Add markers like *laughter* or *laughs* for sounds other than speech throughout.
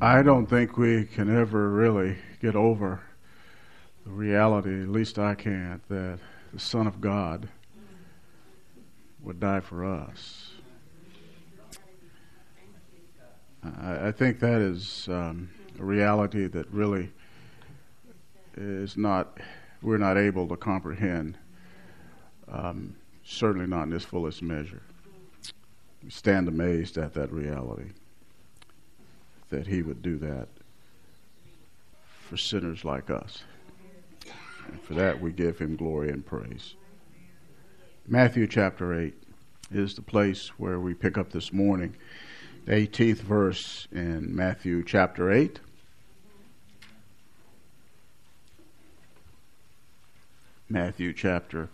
I don't think we can ever really get over the reality, at least I can't, that the Son of God would die for us. I, I think that is um, a reality that really is not, we're not able to comprehend, um, certainly not in its fullest measure. We stand amazed at that reality that he would do that for sinners like us. And for that, we give him glory and praise. Matthew chapter 8 is the place where we pick up this morning. The 18th verse in Matthew chapter 8. Matthew chapter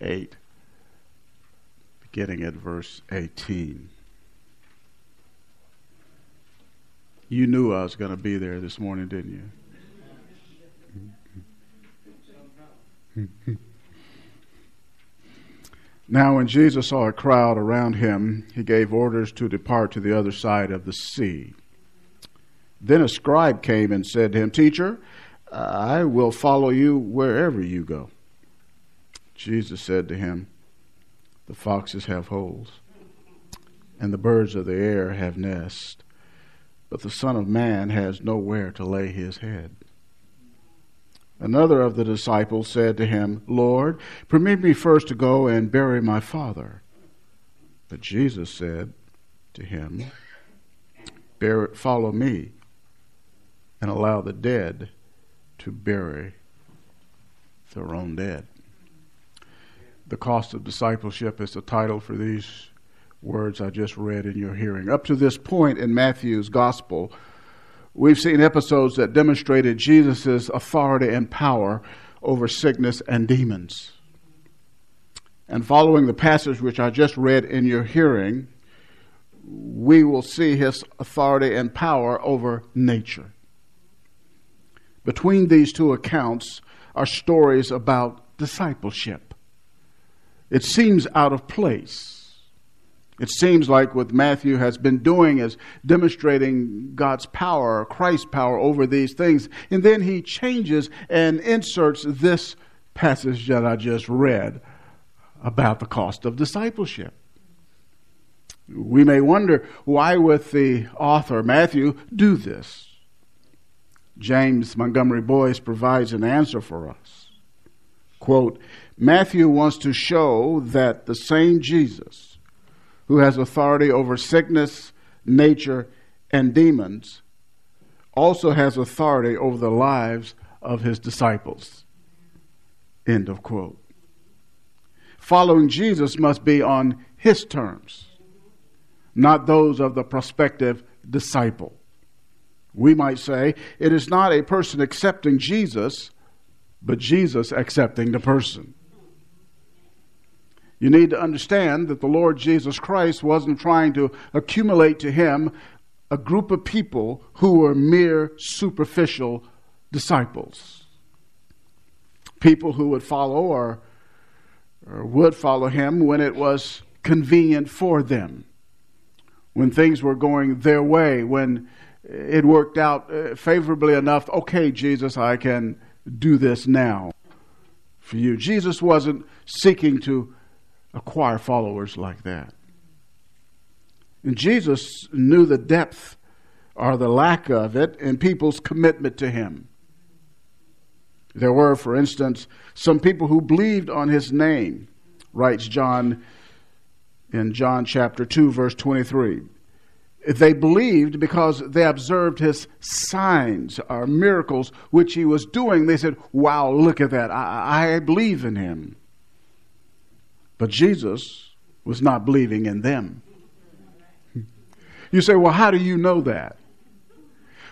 8, beginning at verse 18. You knew I was going to be there this morning, didn't you? now, when Jesus saw a crowd around him, he gave orders to depart to the other side of the sea. Then a scribe came and said to him, Teacher, I will follow you wherever you go. Jesus said to him, The foxes have holes, and the birds of the air have nests but the Son of Man has nowhere to lay his head. Another of the disciples said to him, Lord, permit me first to go and bury my father. But Jesus said to him, Follow me and allow the dead to bury their own dead. The cost of discipleship is the title for these words I just read in your hearing. Up to this point in Matthew's gospel, we've seen episodes that demonstrated Jesus' authority and power over sickness and demons. And following the passage which I just read in your hearing, we will see his authority and power over nature. Between these two accounts are stories about discipleship. It seems out of place it seems like what Matthew has been doing is demonstrating God's power, Christ's power over these things. And then he changes and inserts this passage that I just read about the cost of discipleship. We may wonder why would the author Matthew do this? James Montgomery Boice provides an answer for us. Quote, Matthew wants to show that the same Jesus who has authority over sickness, nature, and demons, also has authority over the lives of his disciples. End of quote. Following Jesus must be on his terms, not those of the prospective disciple. We might say it is not a person accepting Jesus, but Jesus accepting the person. You need to understand that the Lord Jesus Christ wasn't trying to accumulate to him a group of people who were mere superficial disciples. People who would follow or, or would follow him when it was convenient for them, when things were going their way, when it worked out uh, favorably enough. Okay, Jesus, I can do this now for you. Jesus wasn't seeking to acquire followers like that. And Jesus knew the depth or the lack of it in people's commitment to him. There were, for instance, some people who believed on his name, writes John in John chapter 2, verse 23. They believed because they observed his signs or miracles which he was doing. They said, Wow, look at that. I, I believe in him. But Jesus was not believing in them. You say, well, how do you know that?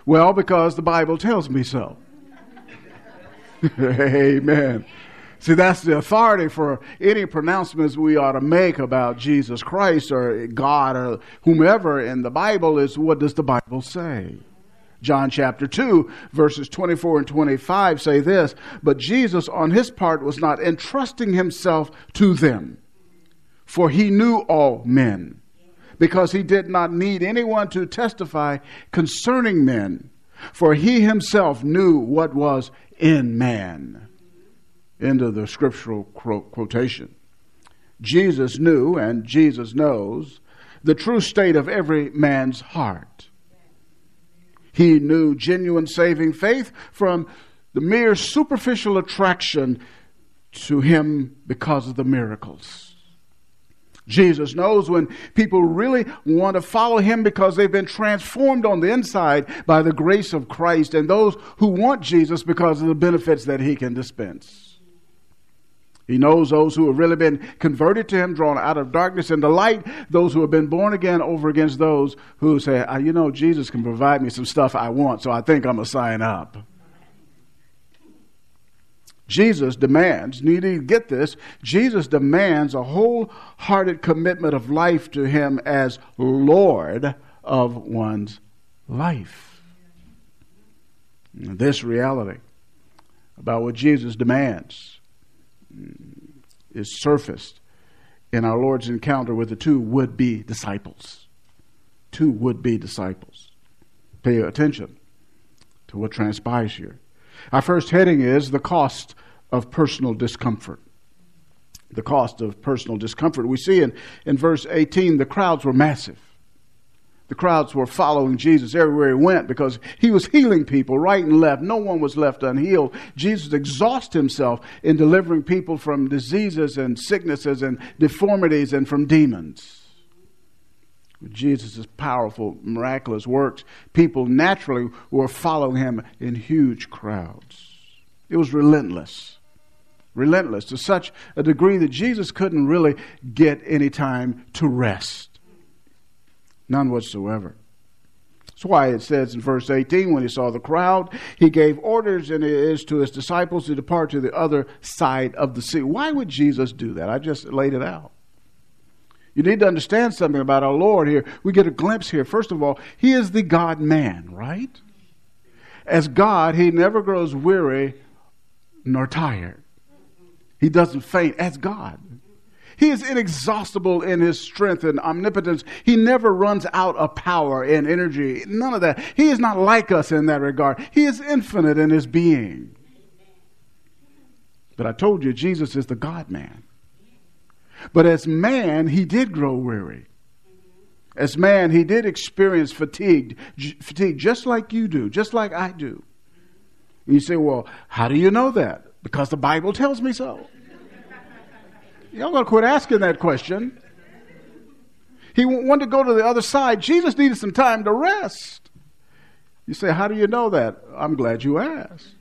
Well, because the Bible tells me so. *laughs* Amen. See, that's the authority for any pronouncements we ought to make about Jesus Christ or God or whomever in the Bible is what does the Bible say? John chapter 2, verses 24 and 25 say this But Jesus, on his part, was not entrusting himself to them, for he knew all men, because he did not need anyone to testify concerning men, for he himself knew what was in man. End of the scriptural quotation. Jesus knew, and Jesus knows, the true state of every man's heart. He knew genuine saving faith from the mere superficial attraction to him because of the miracles. Jesus knows when people really want to follow him because they've been transformed on the inside by the grace of Christ, and those who want Jesus because of the benefits that he can dispense. He knows those who have really been converted to Him, drawn out of darkness into light, those who have been born again over against those who say, ah, you know, Jesus can provide me some stuff I want, so I think I'm going to sign up. Jesus demands, you need to get this, Jesus demands a wholehearted commitment of life to Him as Lord of one's life. This reality about what Jesus demands is surfaced in our Lord's encounter with the two would be disciples. Two would be disciples. Pay attention to what transpires here. Our first heading is the cost of personal discomfort. The cost of personal discomfort. We see in, in verse 18 the crowds were massive. The crowds were following Jesus everywhere he went because he was healing people right and left. No one was left unhealed. Jesus exhausted himself in delivering people from diseases and sicknesses and deformities and from demons. With Jesus' powerful, miraculous works, people naturally were following him in huge crowds. It was relentless. Relentless to such a degree that Jesus couldn't really get any time to rest. None whatsoever. That's why it says in verse 18, when he saw the crowd, he gave orders and it is to his disciples to depart to the other side of the sea. Why would Jesus do that? I just laid it out. You need to understand something about our Lord here. We get a glimpse here. First of all, he is the God man, right? As God, he never grows weary nor tired. He doesn't faint as God. He is inexhaustible in his strength and omnipotence. He never runs out of power and energy. None of that. He is not like us in that regard. He is infinite in his being. But I told you, Jesus is the God man. But as man, he did grow weary. As man, he did experience fatigue, fatigue just like you do, just like I do. And you say, well, how do you know that? Because the Bible tells me so. Y'all to quit asking that question. He wanted to go to the other side. Jesus needed some time to rest. You say, How do you know that? I'm glad you asked.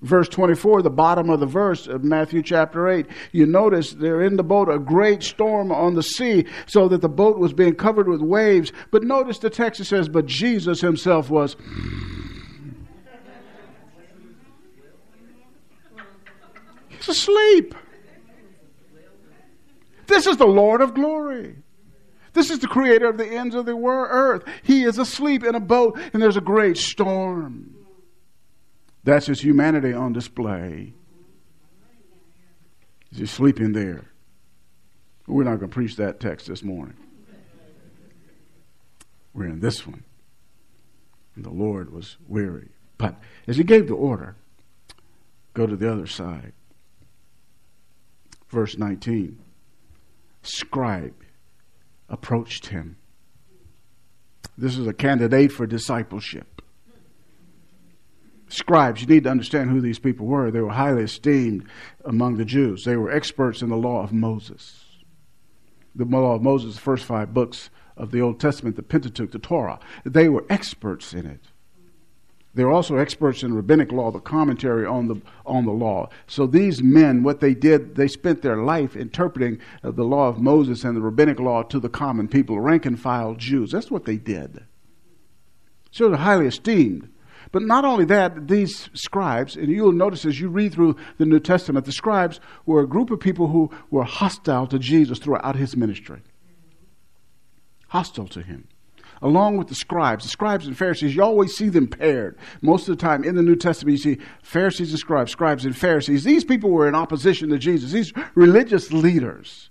Verse 24, the bottom of the verse of Matthew chapter 8, you notice they're in the boat, a great storm on the sea, so that the boat was being covered with waves. But notice the text says, But Jesus himself was. He's asleep. This is the Lord of glory. This is the creator of the ends of the earth. He is asleep in a boat and there's a great storm. That's his humanity on display. He's just sleeping there. We're not going to preach that text this morning. We're in this one. And the Lord was weary. But as he gave the order, go to the other side. Verse 19 scribe approached him. This is a candidate for discipleship. Scribes, you need to understand who these people were. They were highly esteemed among the Jews. They were experts in the law of Moses. The law of Moses, the first five books of the Old Testament, the Pentateuch, the Torah. They were experts in it. They're also experts in rabbinic law, the commentary on the, on the law. So these men, what they did, they spent their life interpreting uh, the law of Moses and the rabbinic law to the common people, rank and file Jews. That's what they did. So they're highly esteemed. But not only that, these scribes, and you'll notice as you read through the New Testament, the scribes were a group of people who were hostile to Jesus throughout his ministry. Hostile to him along with the scribes. The scribes and Pharisees, you always see them paired. Most of the time in the New Testament, you see Pharisees and scribes, scribes and Pharisees. These people were in opposition to Jesus, these religious leaders.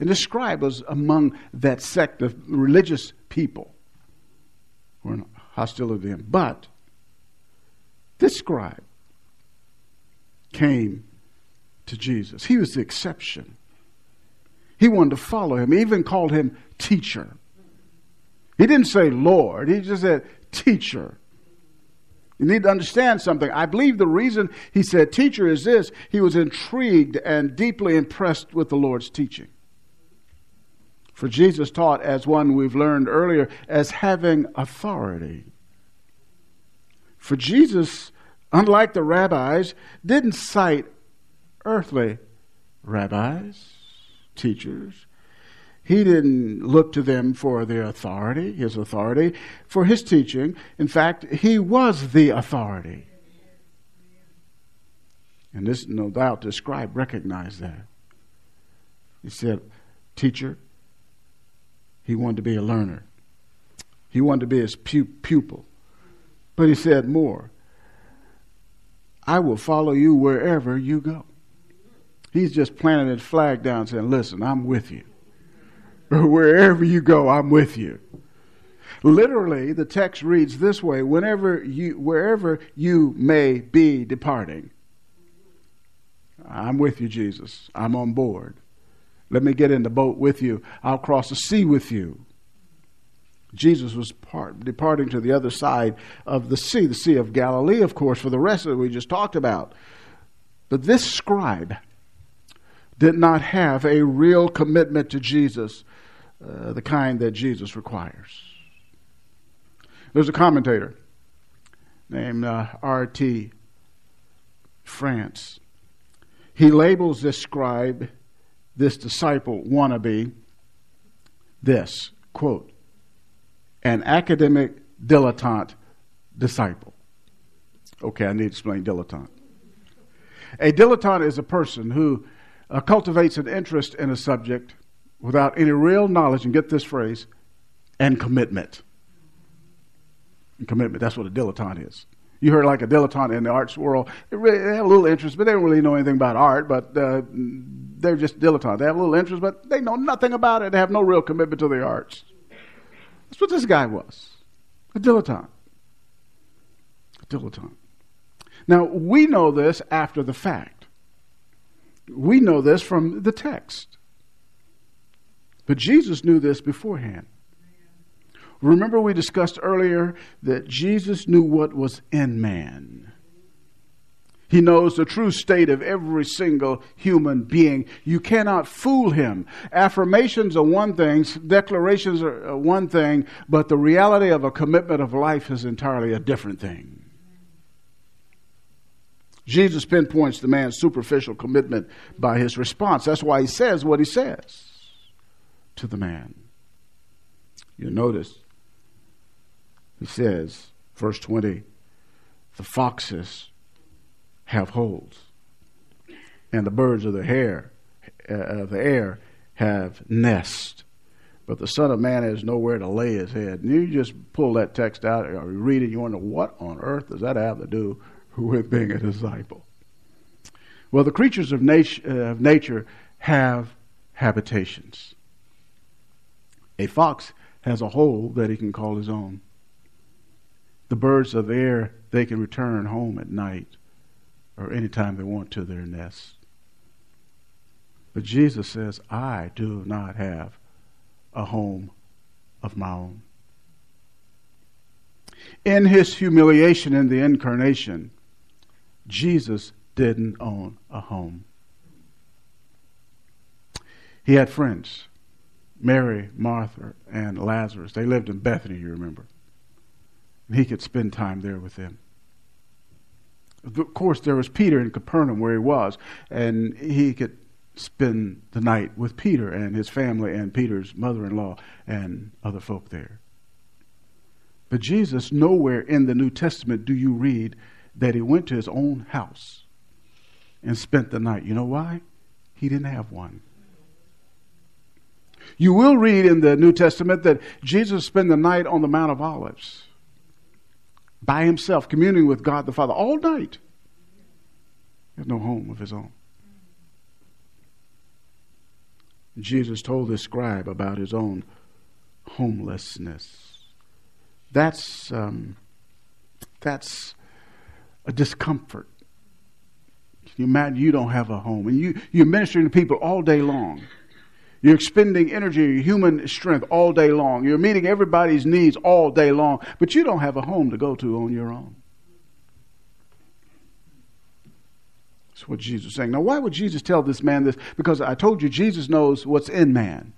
And the scribe was among that sect of religious people who were in hostility to. But this scribe came to Jesus. He was the exception. He wanted to follow him. He even called him teacher. He didn't say Lord, he just said teacher. You need to understand something. I believe the reason he said teacher is this he was intrigued and deeply impressed with the Lord's teaching. For Jesus taught, as one we've learned earlier, as having authority. For Jesus, unlike the rabbis, didn't cite earthly rabbis, teachers. He didn't look to them for their authority, his authority, for his teaching. In fact, he was the authority. And this, no doubt, the scribe recognized that. He said, Teacher, he wanted to be a learner. He wanted to be his pupil. But he said more I will follow you wherever you go. He's just planting his flag down saying, Listen, I'm with you. *laughs* Wherever you go, I'm with you. Literally, the text reads this way whenever you, wherever you may be departing, I'm with you, Jesus. I'm on board. Let me get in the boat with you. I'll cross the sea with you. Jesus was part, departing to the other side of the sea, the Sea of Galilee, of course, for the rest of it we just talked about. But this scribe did not have a real commitment to Jesus, uh, the kind that Jesus requires. There's a commentator named uh, R.T. France. He labels this scribe this disciple wannabe this quote, an academic dilettante disciple. Okay, I need to explain dilettante. A dilettante is a person who uh, cultivates an interest in a subject without any real knowledge, and get this phrase, and commitment. And commitment, that's what a dilettante is. You heard like a dilettante in the arts world. They, really, they have a little interest, but they don't really know anything about art. But uh, they're just dilettantes. They have a little interest, but they know nothing about it. They have no real commitment to the arts. That's what this guy was a dilettante. A dilettante. Now, we know this after the fact. We know this from the text. But Jesus knew this beforehand. Remember, we discussed earlier that Jesus knew what was in man. He knows the true state of every single human being. You cannot fool him. Affirmations are one thing, declarations are one thing, but the reality of a commitment of life is entirely a different thing. Jesus pinpoints the man's superficial commitment by his response. That's why he says what he says to the man. You notice he says, verse 20, the foxes have holes, and the birds of the hair uh, of the air have nests, but the Son of Man has nowhere to lay his head. And you just pull that text out or you read it, you wonder what on earth does that have to do with being a disciple? Well, the creatures of, nat- uh, of nature have habitations. A fox has a hole that he can call his own. The birds of the air, they can return home at night or anytime they want to their nest. But Jesus says, I do not have a home of my own. In his humiliation in the incarnation, Jesus didn't own a home. He had friends Mary, Martha, and Lazarus. They lived in Bethany, you remember. And he could spend time there with them. Of course, there was Peter in Capernaum where he was, and he could spend the night with Peter and his family and Peter's mother in law and other folk there. But Jesus, nowhere in the New Testament do you read that he went to his own house and spent the night. You know why? He didn't have one. You will read in the New Testament that Jesus spent the night on the Mount of Olives by himself, communing with God the Father all night. He has no home of his own. Jesus told this scribe about his own homelessness. That's, um, that's a discomfort. Can you imagine you don't have a home and you, you're ministering to people all day long? You're expending energy, human strength all day long. You're meeting everybody's needs all day long, but you don't have a home to go to on your own. That's what Jesus is saying. Now, why would Jesus tell this man this? Because I told you, Jesus knows what's in man.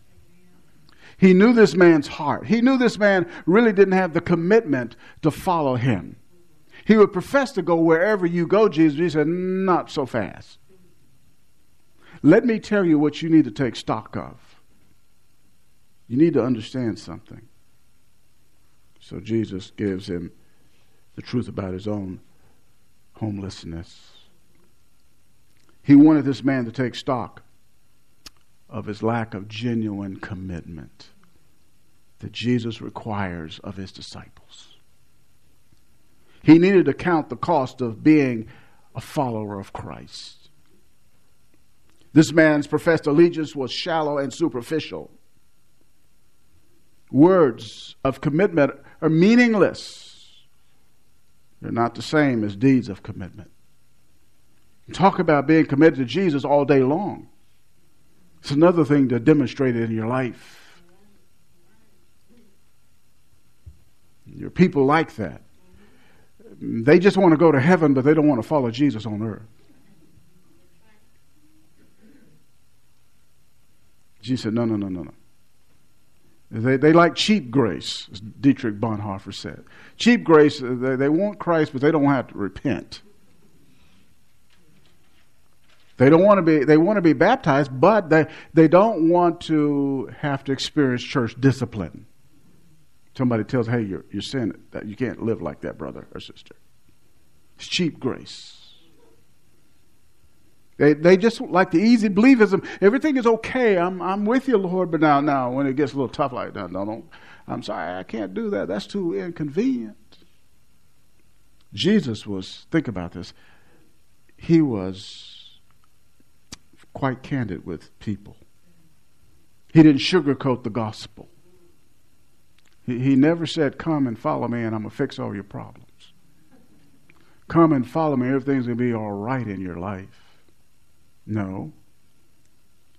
He knew this man's heart. He knew this man really didn't have the commitment to follow him. He would profess to go wherever you go, Jesus. He said, Not so fast. Let me tell you what you need to take stock of. You need to understand something. So Jesus gives him the truth about his own homelessness. He wanted this man to take stock of his lack of genuine commitment that Jesus requires of his disciples. He needed to count the cost of being a follower of Christ. This man's professed allegiance was shallow and superficial. Words of commitment are meaningless. They're not the same as deeds of commitment. Talk about being committed to Jesus all day long. It's another thing to demonstrate it in your life. Your people like that. They just want to go to heaven, but they don't want to follow Jesus on earth. Jesus said, No, no, no, no, no. They, they like cheap grace, as Dietrich Bonhoeffer said. Cheap grace, uh, they, they want Christ, but they don't have to repent. They don't want to be they want to be baptized, but they, they don't want to have to experience church discipline. Somebody tells, hey, you're you're sinning. That you can't live like that, brother or sister. It's cheap grace. They they just like the easy believism. Everything is okay. I'm I'm with you, Lord. But now now when it gets a little tough like that, no, don't. I'm sorry, I can't do that. That's too inconvenient. Jesus was. Think about this. He was quite candid with people. He didn't sugarcoat the gospel. He, he never said, Come and follow me and I'm going to fix all your problems. Come and follow me, everything's going to be all right in your life. No.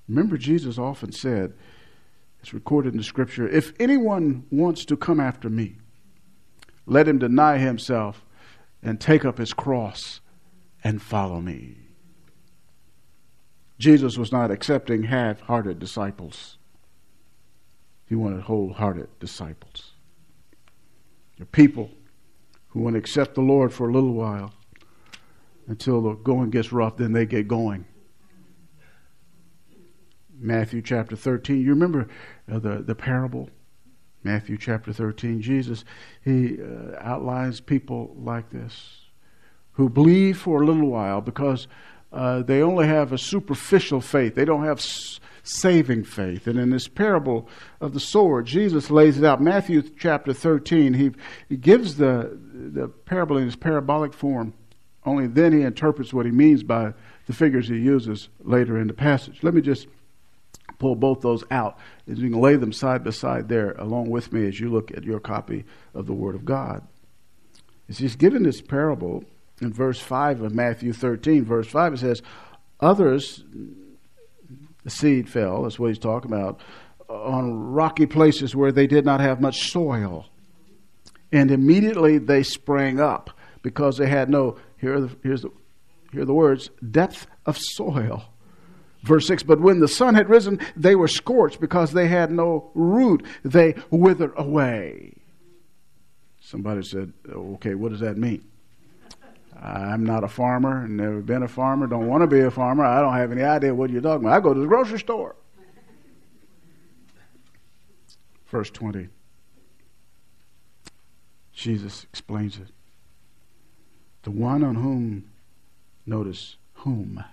Remember, Jesus often said, it's recorded in the scripture, if anyone wants to come after me, let him deny himself and take up his cross and follow me. Jesus was not accepting half hearted disciples, he wanted wholehearted disciples. The people who want to accept the Lord for a little while until the going gets rough, then they get going. Matthew chapter 13. You remember uh, the, the parable? Matthew chapter 13. Jesus, he uh, outlines people like this who believe for a little while because uh, they only have a superficial faith. They don't have s- saving faith. And in this parable of the sower, Jesus lays it out. Matthew chapter 13, he, he gives the, the parable in his parabolic form. Only then he interprets what he means by the figures he uses later in the passage. Let me just pull both those out. And you can lay them side by side there along with me as you look at your copy of the Word of God. He's given this parable in verse 5 of Matthew 13, verse 5, it says, Others, the seed fell, that's what he's talking about, on rocky places where they did not have much soil. And immediately they sprang up because they had no, here the, here's the, here are the words, depth of soil. Verse 6 But when the sun had risen, they were scorched because they had no root. They withered away. Somebody said, Okay, what does that mean? I'm not a farmer, never been a farmer, don't want to be a farmer. I don't have any idea what you're talking about. I go to the grocery store. Verse 20. Jesus explains it. The one on whom, notice, whom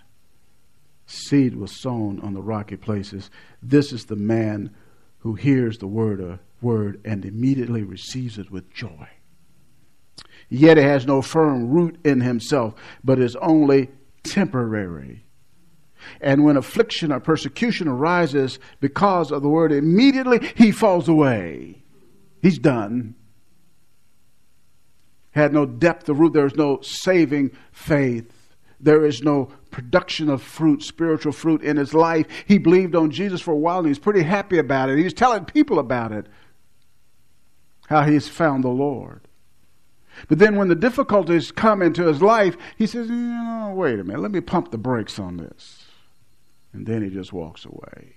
seed was sown on the rocky places, this is the man who hears the word, uh, word and immediately receives it with joy. Yet it has no firm root in himself, but is only temporary. And when affliction or persecution arises because of the word, immediately he falls away. He's done. Had no depth of root. There is no saving faith. There is no production of fruit, spiritual fruit in his life. He believed on Jesus for a while and he's pretty happy about it. He's telling people about it, how he's found the Lord. But then when the difficulties come into his life, he says, know, wait a minute, let me pump the brakes on this. And then he just walks away.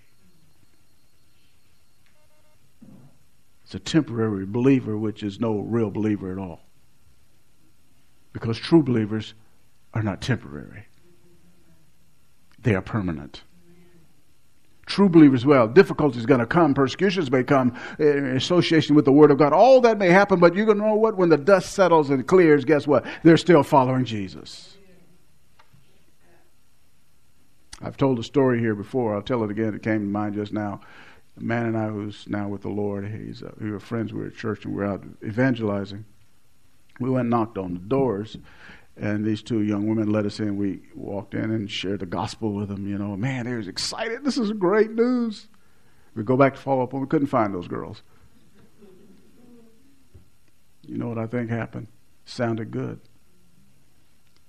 It's a temporary believer, which is no real believer at all. Because true believers are not temporary, they are permanent. True believers, well, difficulties going to come, persecutions may come in association with the Word of God. All that may happen, but you're going to know what? When the dust settles and clears, guess what? They're still following Jesus. I've told a story here before. I'll tell it again. It came to mind just now. A man and I who's now with the Lord, he's, uh, we were friends. We were at church and we were out evangelizing. We went and knocked on the doors and these two young women let us in. We walked in and shared the gospel with them. You know, man, they was excited. This is great news. We go back to follow up, and we couldn't find those girls. You know what I think happened? Sounded good.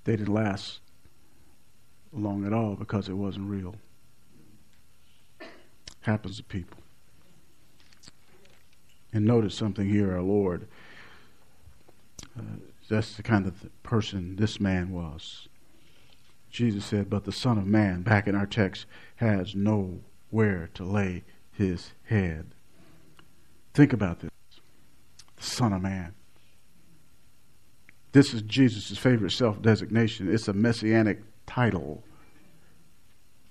They didn't last long at all because it wasn't real. Happens to people. And notice something here, our Lord. Uh, that's the kind of person this man was. Jesus said, But the Son of Man, back in our text, has nowhere to lay his head. Think about this. The Son of Man. This is Jesus' favorite self designation. It's a messianic title.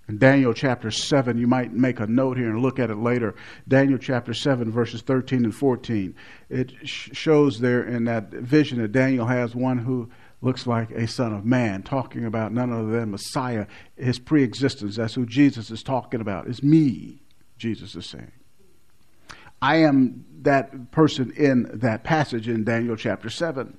In Daniel chapter 7, you might make a note here and look at it later. Daniel chapter 7, verses 13 and 14. It sh- shows there in that vision that Daniel has one who looks like a son of man, talking about none other than Messiah, his pre existence. That's who Jesus is talking about. It's me, Jesus is saying. I am that person in that passage in Daniel chapter 7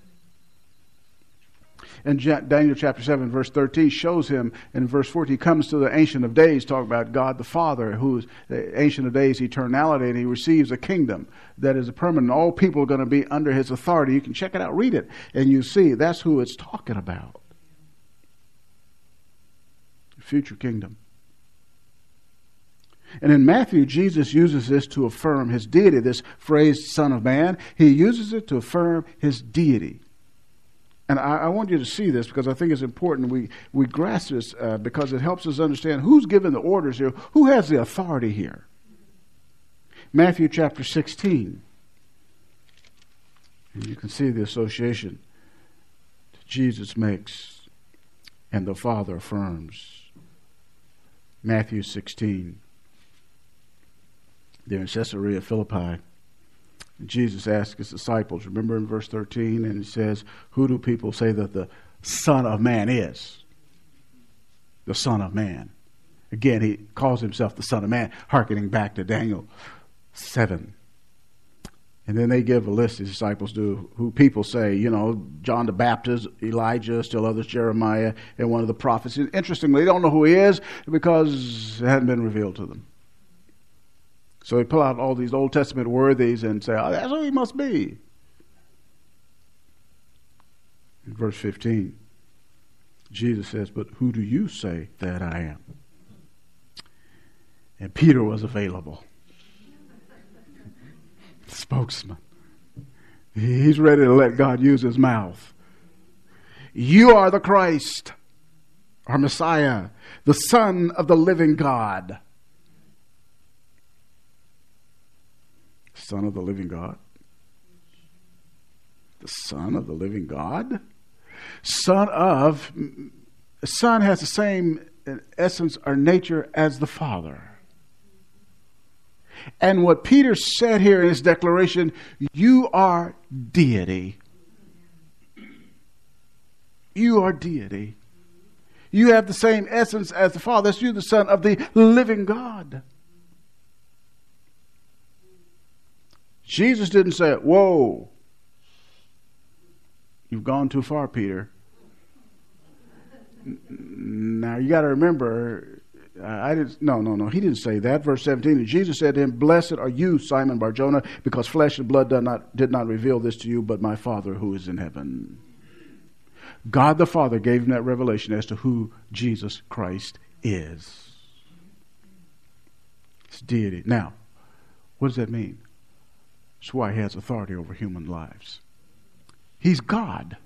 and Daniel chapter 7, verse 13 shows him. In verse 14, he comes to the Ancient of Days, talk about God the Father, who is the Ancient of Days, eternality, and he receives a kingdom that is a permanent. All people are going to be under his authority. You can check it out, read it, and you see that's who it's talking about. The future kingdom. And in Matthew, Jesus uses this to affirm his deity, this phrase, Son of Man. He uses it to affirm his deity. And I, I, want you to see this because I think it's important we, we grasp this uh, because it helps us understand who's giving the orders here, who has the authority here. Matthew chapter 16. And you can see the association that Jesus makes and the Father affirms. Matthew 16. There in Caesarea Philippi. Jesus asked his disciples, remember in verse 13, and he says, Who do people say that the Son of Man is? The Son of Man. Again, he calls himself the Son of Man, hearkening back to Daniel 7. And then they give a list, his disciples do, who people say, you know, John the Baptist, Elijah, still others, Jeremiah, and one of the prophets. Interestingly, they don't know who he is because it hadn't been revealed to them. So they pull out all these Old Testament worthies and say, oh, that's who he must be. In verse 15, Jesus says, But who do you say that I am? And Peter was available. *laughs* Spokesman. He's ready to let God use his mouth. You are the Christ, our Messiah, the Son of the living God. Son of the living God? The Son of the living God? Son of, Son has the same essence or nature as the Father. And what Peter said here in his declaration, you are deity. You are deity. You have the same essence as the Father. That's you, the Son of the living God. Jesus didn't say, Whoa, you've gone too far, Peter. Now you got to remember, uh, I didn't. No, no, no. He didn't say that. Verse seventeen. Jesus said to him, "Blessed are you, Simon Barjona, because flesh and blood did not did not reveal this to you, but my Father who is in heaven." God the Father gave him that revelation as to who Jesus Christ is. It's deity. Now, what does that mean? That's why he has authority over human lives. He's God.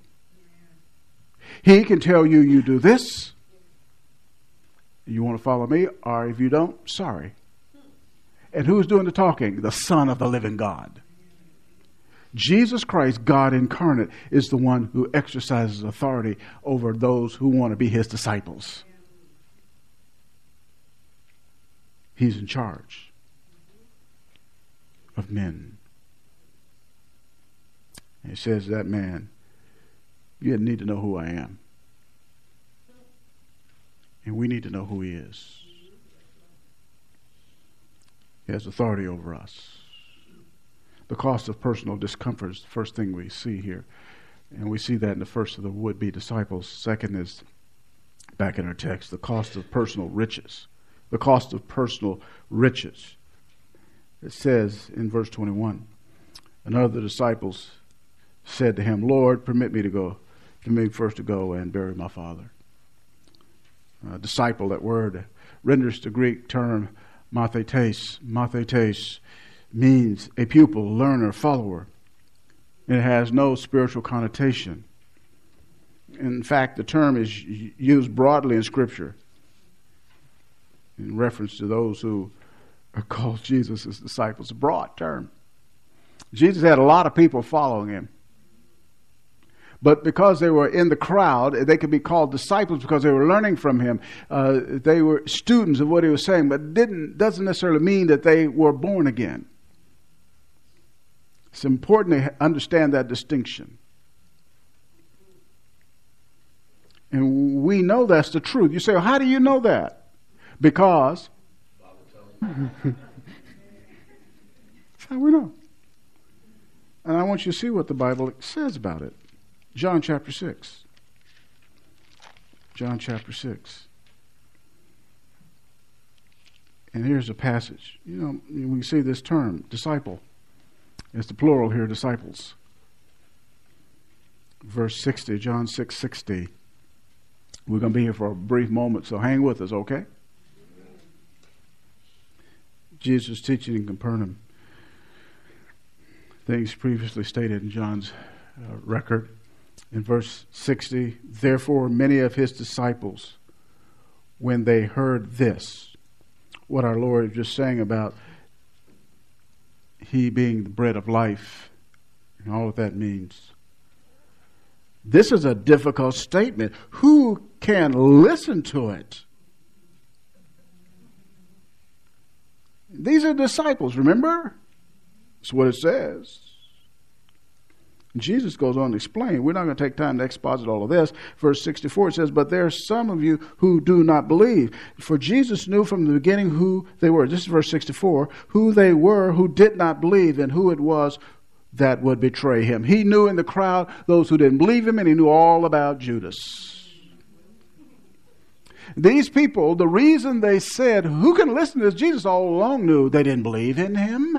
He can tell you, you do this. You want to follow me, or if you don't, sorry. And who's doing the talking? The Son of the living God. Jesus Christ, God incarnate, is the one who exercises authority over those who want to be his disciples. He's in charge of men. And he says, That man, you need to know who I am. And we need to know who he is. He has authority over us. The cost of personal discomfort is the first thing we see here. And we see that in the first of the would be disciples. Second is, back in our text, the cost of personal riches. The cost of personal riches. It says in verse 21 Another disciples said to him, Lord, permit me to go, permit me first to go and bury my father. A disciple, that word renders the Greek term mathetes. Mathetes means a pupil, learner, follower. It has no spiritual connotation. In fact, the term is used broadly in Scripture in reference to those who are called *laughs* Jesus' disciples. A broad term. Jesus had a lot of people following him. But because they were in the crowd, they could be called disciples because they were learning from him. Uh, they were students of what he was saying, but didn't doesn't necessarily mean that they were born again. It's important to understand that distinction. And we know that's the truth. You say, well, how do you know that? Because. *laughs* that's how we know. And I want you to see what the Bible says about it. John chapter 6. John chapter 6. And here's a passage. You know, we see this term, disciple. It's the plural here, disciples. Verse 60, John 6 60. We're going to be here for a brief moment, so hang with us, okay? Jesus teaching in Capernaum. Things previously stated in John's uh, record. In verse 60, therefore, many of his disciples, when they heard this, what our Lord is just saying about he being the bread of life and all that that means. This is a difficult statement. Who can listen to it? These are disciples, remember? That's what it says. Jesus goes on to explain. We're not going to take time to exposit all of this. Verse 64 it says, But there are some of you who do not believe. For Jesus knew from the beginning who they were. This is verse 64 who they were who did not believe and who it was that would betray him. He knew in the crowd those who didn't believe him, and he knew all about Judas. These people, the reason they said, Who can listen to this? Jesus all along knew they didn't believe in him.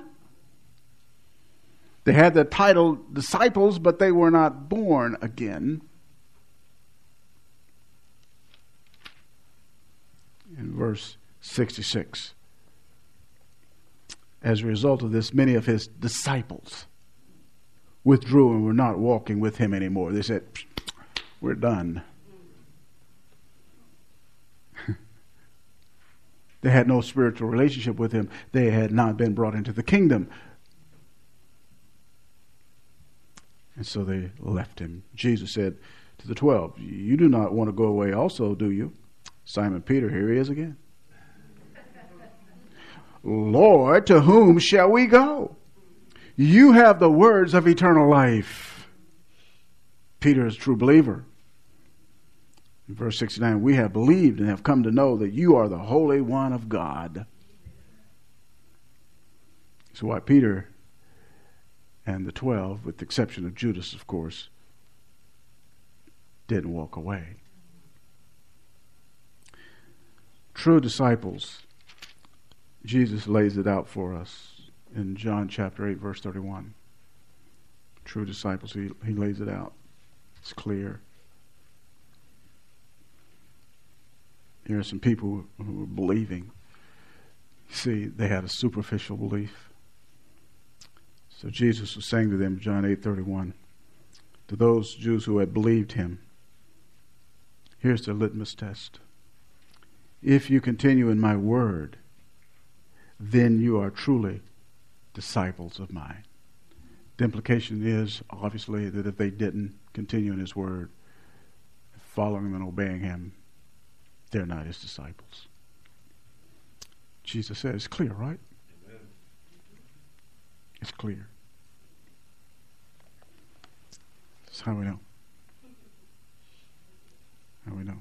They had the title disciples, but they were not born again. In verse 66. As a result of this, many of his disciples withdrew and were not walking with him anymore. They said, We're done. *laughs* they had no spiritual relationship with him, they had not been brought into the kingdom. And so they left him. Jesus said to the twelve, You do not want to go away also, do you? Simon Peter, here he is again. Lord, to whom shall we go? You have the words of eternal life. Peter is a true believer. In verse 69, we have believed and have come to know that you are the Holy One of God. So why Peter and the twelve, with the exception of Judas, of course, didn't walk away. True disciples, Jesus lays it out for us in John chapter 8, verse 31. True disciples, he, he lays it out. It's clear. Here are some people who were believing. See, they had a superficial belief. So Jesus was saying to them, John 8:31, to those Jews who had believed him, here's the litmus test. If you continue in my word, then you are truly disciples of mine. The implication is, obviously, that if they didn't continue in his word, following him and obeying him, they're not his disciples. Jesus said, it's clear, right? Amen. It's clear. That's how we know. How we know.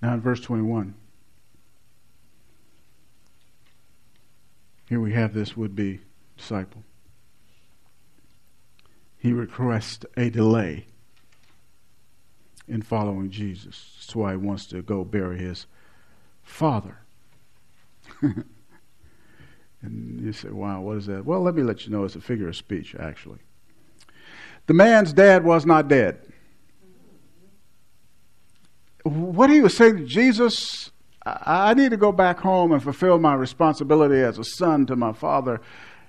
Now in verse 21, here we have this would be disciple. He requests a delay in following Jesus. That's why he wants to go bury his father. *laughs* and you say, wow, what is that? Well, let me let you know it's a figure of speech, actually. The man's dad was not dead what he was saying to Jesus, I need to go back home and fulfill my responsibility as a son to my father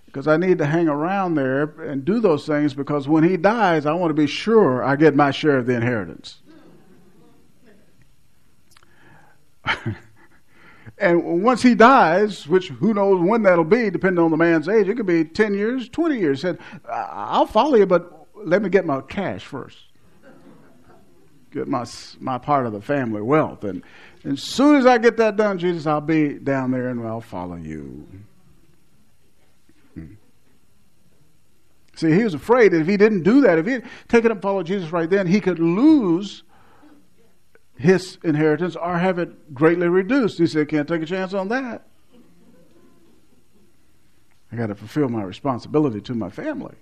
because I need to hang around there and do those things because when he dies, I want to be sure I get my share of the inheritance. *laughs* and once he dies, which who knows when that'll be, depending on the man's age, it could be 10 years, 20 years. Said, I'll follow you, but let me get my cash first get my my part of the family wealth. And, as soon as I get that done, Jesus, I'll be down there and I'll follow you. Hmm. See, he was afraid that if he didn't do that, if he taken up and followed Jesus right then, he could lose his inheritance or have it greatly reduced. He said, Can't take a chance on that. I got to fulfill my responsibility to my family.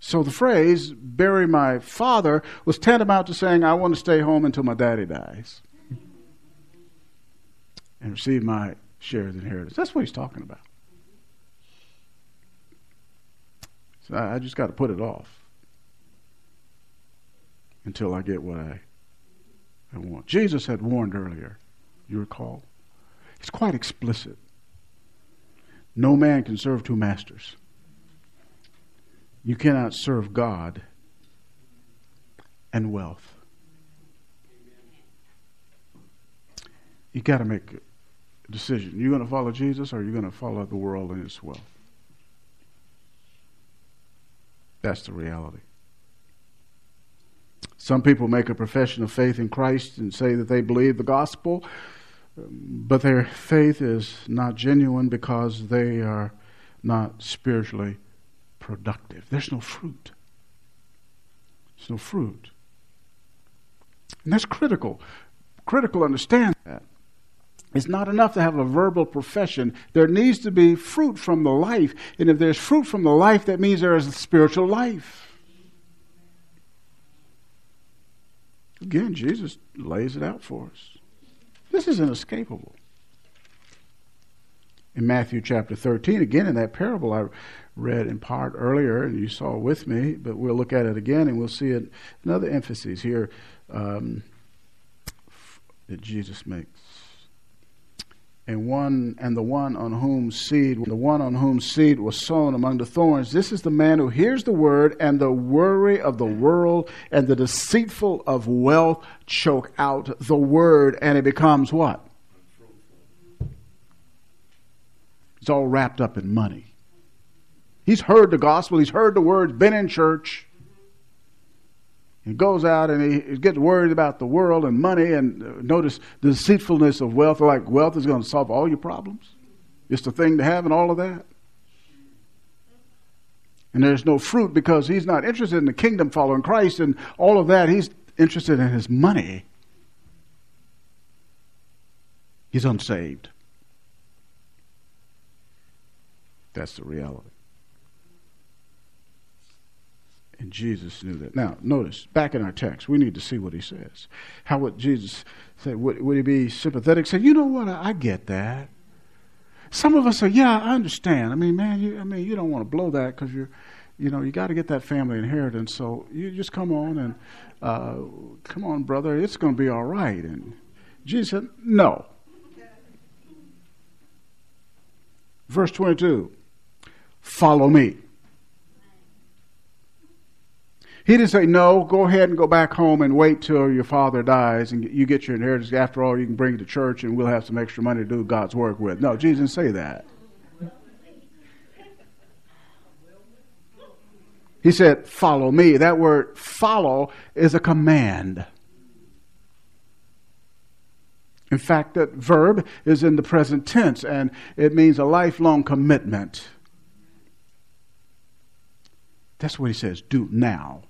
So the phrase, bury my father, was tantamount to saying, I want to stay home until my daddy dies and receive my share of the inheritance. That's what he's talking about. So I just got to put it off until I get what I, I want. Jesus had warned earlier, you recall. He's quite explicit. No man can serve two masters. You cannot serve God and wealth. You got to make a decision. You're going to follow Jesus or you're going to follow the world and its wealth. That's the reality. Some people make a profession of faith in Christ and say that they believe the gospel, but their faith is not genuine because they are not spiritually productive. There's no fruit. There's no fruit. And that's critical. Critical, understand that. It's not enough to have a verbal profession. There needs to be fruit from the life. And if there's fruit from the life, that means there is a spiritual life. Again, Jesus lays it out for us. This is inescapable. In Matthew chapter 13, again in that parable I read in part earlier, and you saw with me, but we'll look at it again and we'll see it, another emphasis here um, that Jesus makes. And one and the one on whom seed the one on whom seed was sown among the thorns this is the man who hears the word and the worry of the world and the deceitful of wealth choke out the word and it becomes what it's all wrapped up in money He's heard the gospel, he's heard the words, been in church. He goes out and he gets worried about the world and money and uh, notice the deceitfulness of wealth. Like wealth is going to solve all your problems. It's the thing to have and all of that. And there's no fruit because he's not interested in the kingdom following Christ and all of that. He's interested in his money. He's unsaved. That's the reality. And Jesus knew that. Now, notice, back in our text, we need to see what he says. How would Jesus say? Would, would he be sympathetic? Say, you know what? I, I get that. Some of us say, yeah, I understand. I mean, man, you, I mean, you don't want to blow that because you're, you know, you got to get that family inheritance. So you just come on and, uh, come on, brother, it's going to be all right. And Jesus said, no. Verse 22 Follow me. He didn't say, No, go ahead and go back home and wait till your father dies and you get your inheritance. After all, you can bring it to church and we'll have some extra money to do God's work with. No, Jesus didn't say that. He said, Follow me. That word follow is a command. In fact, that verb is in the present tense and it means a lifelong commitment. That's what he says do now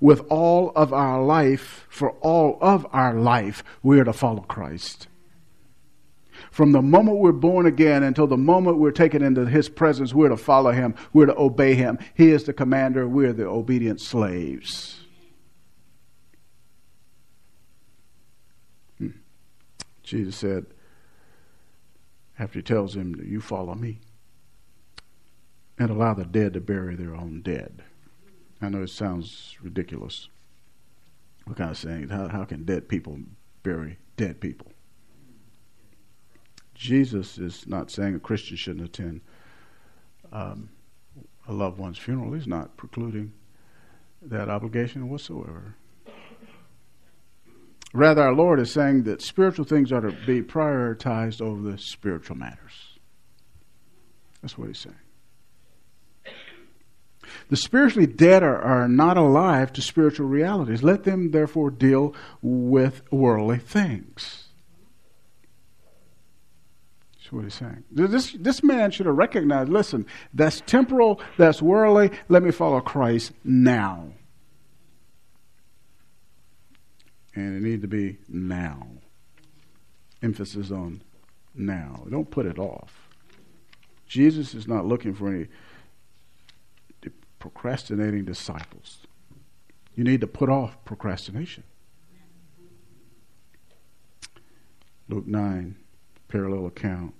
with all of our life, for all of our life, we are to follow Christ. From the moment we're born again until the moment we're taken into His presence, we're to follow Him. We're to obey Him. He is the commander. We're the obedient slaves. Hmm. Jesus said, after He tells him, You follow me, and allow the dead to bury their own dead. I know it sounds ridiculous. What kind of saying? How, how can dead people bury dead people? Jesus is not saying a Christian shouldn't attend um, a loved one's funeral. He's not precluding that obligation whatsoever. Rather, our Lord is saying that spiritual things are to be prioritized over the spiritual matters. That's what he's saying. The spiritually dead are, are not alive to spiritual realities. Let them therefore deal with worldly things. That's what he's saying. This, this man should have recognized listen, that's temporal, that's worldly. Let me follow Christ now. And it needs to be now. Emphasis on now. Don't put it off. Jesus is not looking for any procrastinating disciples. You need to put off procrastination. Luke 9, parallel account.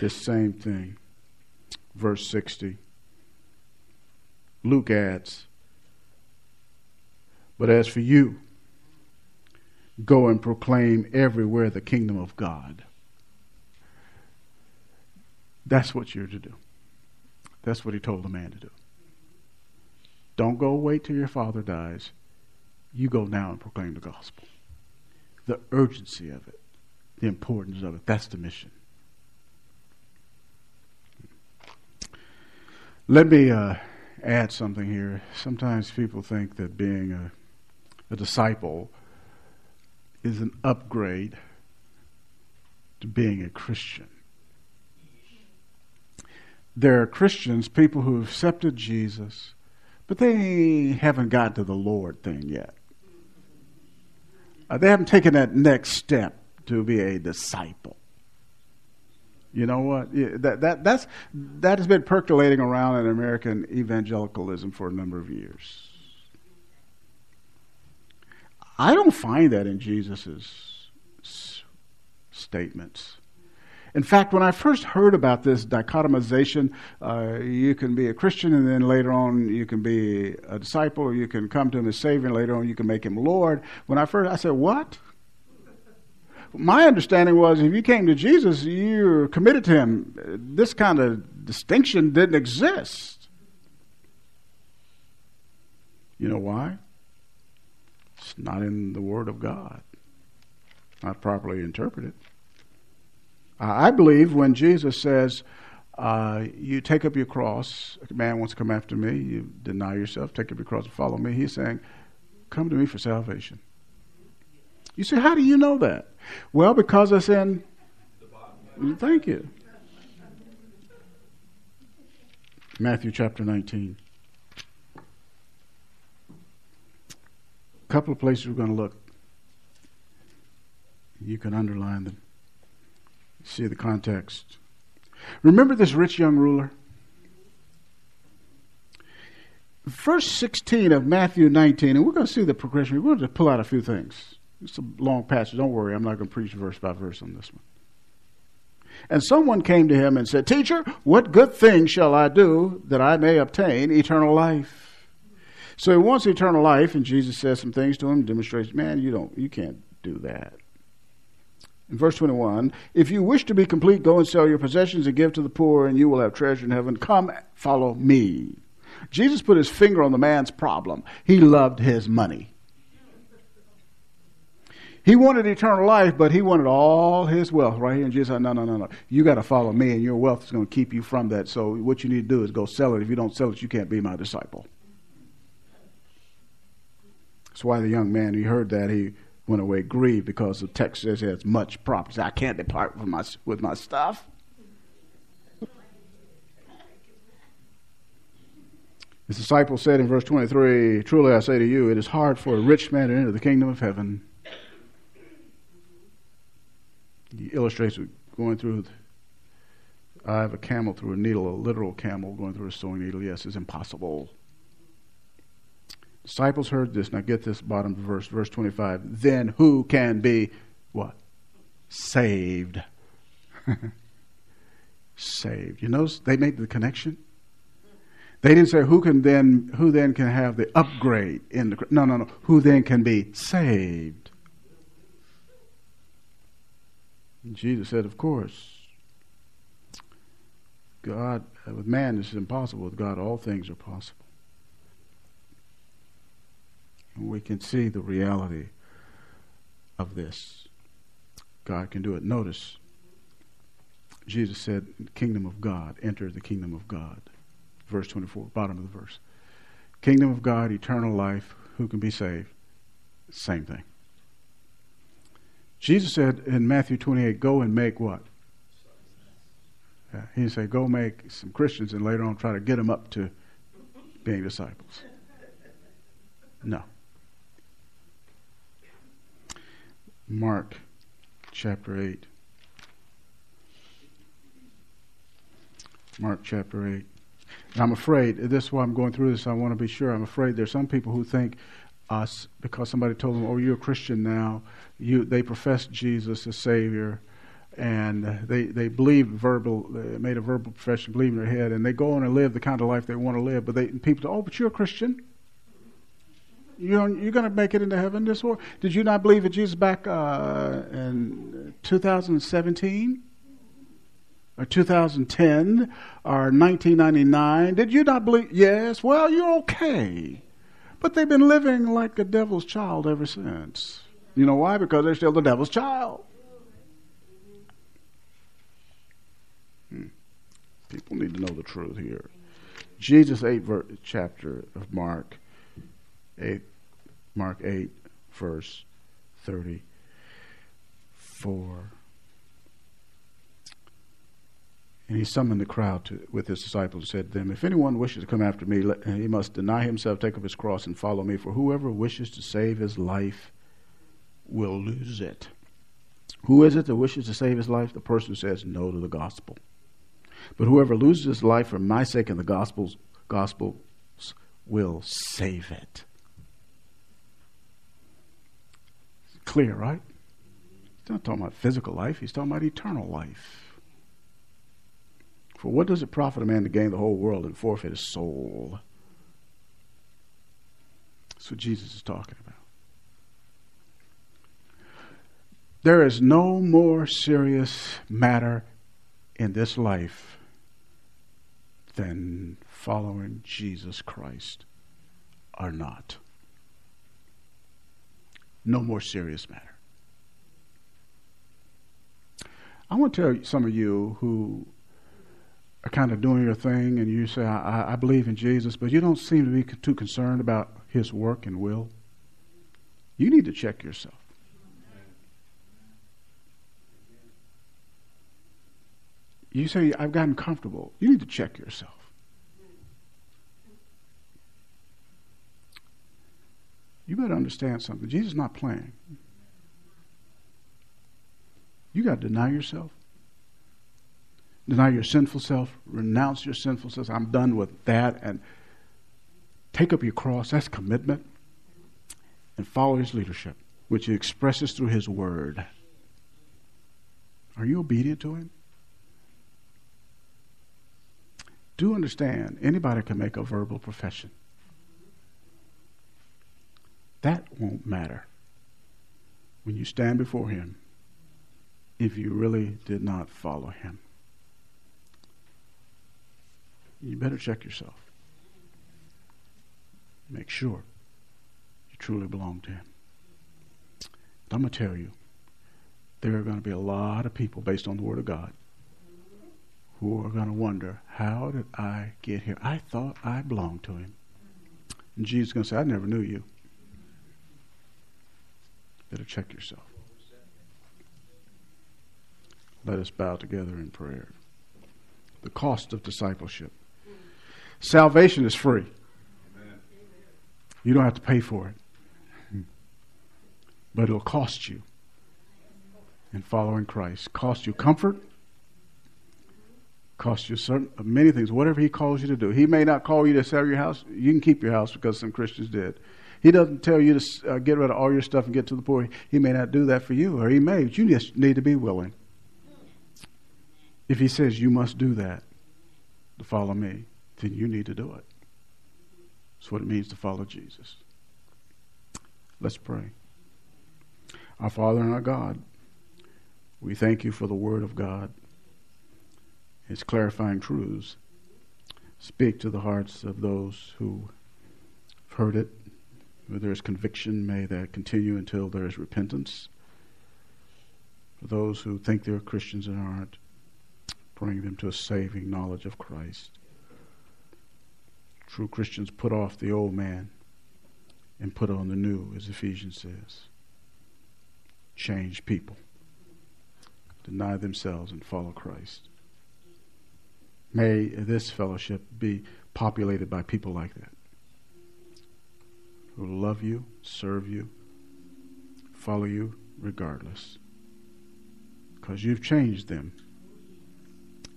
This same thing. Verse 60. Luke adds, But as for you, go and proclaim everywhere the kingdom of God. That's what you're to do. That's what he told the man to do. Don't go wait till your father dies. You go now and proclaim the gospel. The urgency of it, the importance of it, that's the mission. Let me uh, add something here. Sometimes people think that being a, a disciple is an upgrade to being a Christian there are Christians, people who have accepted Jesus, but they haven't got to the Lord thing yet. Uh, they haven't taken that next step to be a disciple. You know what? That, that, that's, that has been percolating around in American evangelicalism for a number of years. I don't find that in Jesus' statements. In fact, when I first heard about this dichotomization, uh, you can be a Christian and then later on you can be a disciple, or you can come to him as Savior, and later on you can make him Lord. When I first, I said, What? My understanding was if you came to Jesus, you're committed to him. This kind of distinction didn't exist. You know why? It's not in the Word of God, not properly interpreted. I believe when Jesus says, uh, you take up your cross, a man wants to come after me, you deny yourself, take up your cross and follow me, he's saying, come to me for salvation. You say, how do you know that? Well, because it's in. Thank you. Matthew chapter 19. A couple of places we're going to look. You can underline them. See the context. Remember this rich young ruler? verse 16 of Matthew 19, and we're going to see the progression. We're going to pull out a few things. It's a long passage. Don't worry, I'm not going to preach verse by verse on this one. And someone came to him and said, Teacher, what good thing shall I do that I may obtain eternal life? So he wants eternal life, and Jesus says some things to him, demonstrates, man, you don't, you can't do that. In verse 21, if you wish to be complete, go and sell your possessions and give to the poor, and you will have treasure in heaven. Come, follow me. Jesus put his finger on the man's problem. He loved his money. He wanted eternal life, but he wanted all his wealth right here. And Jesus said, No, no, no, no. You got to follow me, and your wealth is going to keep you from that. So what you need to do is go sell it. If you don't sell it, you can't be my disciple. That's why the young man, he heard that, he went away grieved because the text says he has much property. I can't depart with my, with my stuff. His disciple said in verse 23 Truly I say to you, it is hard for a rich man to enter the kingdom of heaven. He illustrates going through the eye of a camel through a needle, a literal camel going through a sewing needle. Yes, it's impossible. Disciples heard this. Now get this bottom verse, verse 25. Then who can be what? Saved. *laughs* Saved. You notice they made the connection? They didn't say who can then who then can have the upgrade in the no no no who then can be saved. And Jesus said, Of course. God, with man, this is impossible. With God, all things are possible. We can see the reality of this. God can do it. Notice, Jesus said, Kingdom of God, enter the kingdom of God. Verse 24, bottom of the verse. Kingdom of God, eternal life, who can be saved? Same thing. Jesus said in Matthew 28, go and make what? Yeah, he said, go make some Christians and later on try to get them up to being disciples. No. Mark chapter 8. Mark chapter 8. And I'm afraid, this is why I'm going through this, I want to be sure. I'm afraid there's some people who think us because somebody told them, "Oh, you're a Christian now." You, they profess Jesus as Savior, and they they believe verbal, they made a verbal profession, believe in their head, and they go on and live the kind of life they want to live. But they people, say, "Oh, but you're a Christian." You're, you're going to make it into heaven this war. Did you not believe in Jesus back uh, in 2017? Or 2010 or 1999? Did you not believe? Yes. Well, you're okay. But they've been living like the devil's child ever since. You know why? Because they're still the devil's child. Hmm. People need to know the truth here. Jesus 8 ver- chapter of Mark 8 Mark 8 verse 34 And he summoned the crowd to, with his disciples and said to them, If anyone wishes to come after me, let, he must deny himself, take up his cross, and follow me. For whoever wishes to save his life will lose it. Who is it that wishes to save his life? The person who says no to the gospel. But whoever loses his life for my sake and the gospel's gospel will save it. Clear, right? He's not talking about physical life, he's talking about eternal life. For what does it profit a man to gain the whole world and forfeit his soul? That's what Jesus is talking about. There is no more serious matter in this life than following Jesus Christ or not. No more serious matter. I want to tell some of you who are kind of doing your thing and you say, I, I believe in Jesus, but you don't seem to be too concerned about his work and will, you need to check yourself. You say, I've gotten comfortable. You need to check yourself. Better understand something. Jesus is not playing. You got to deny yourself. Deny your sinful self, renounce your sinful self. I'm done with that and Take up your cross, that's commitment, and follow his leadership, which he expresses through his word. Are you obedient to him? Do understand, anybody can make a verbal profession. That won't matter when you stand before him if you really did not follow him. You better check yourself. Make sure you truly belong to him. I'm going to tell you, there are going to be a lot of people based on the Word of God who are going to wonder, how did I get here? I thought I belonged to him. And Jesus is going to say, I never knew you. Better check yourself. Let us bow together in prayer. The cost of discipleship. Salvation is free. You don't have to pay for it. But it'll cost you in following Christ. Cost you comfort, cost you certain many things. Whatever He calls you to do, He may not call you to sell your house. You can keep your house because some Christians did. He doesn't tell you to uh, get rid of all your stuff and get to the poor. He may not do that for you, or He may. But you just need to be willing. If He says you must do that to follow me, then you need to do it. That's what it means to follow Jesus. Let's pray. Our Father and our God, we thank you for the Word of God, its clarifying truths. Speak to the hearts of those who have heard it. Where there is conviction, may that continue until there is repentance. For those who think they're Christians and aren't, bring them to a saving knowledge of Christ. True Christians put off the old man and put on the new, as Ephesians says. Change people, deny themselves, and follow Christ. May this fellowship be populated by people like that who love you, serve you, follow you regardless. Because you've changed them,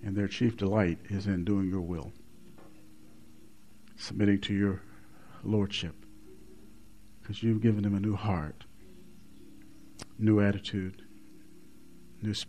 and their chief delight is in doing your will submitting to your lordship because you've given them a new heart, new attitude, new spirit.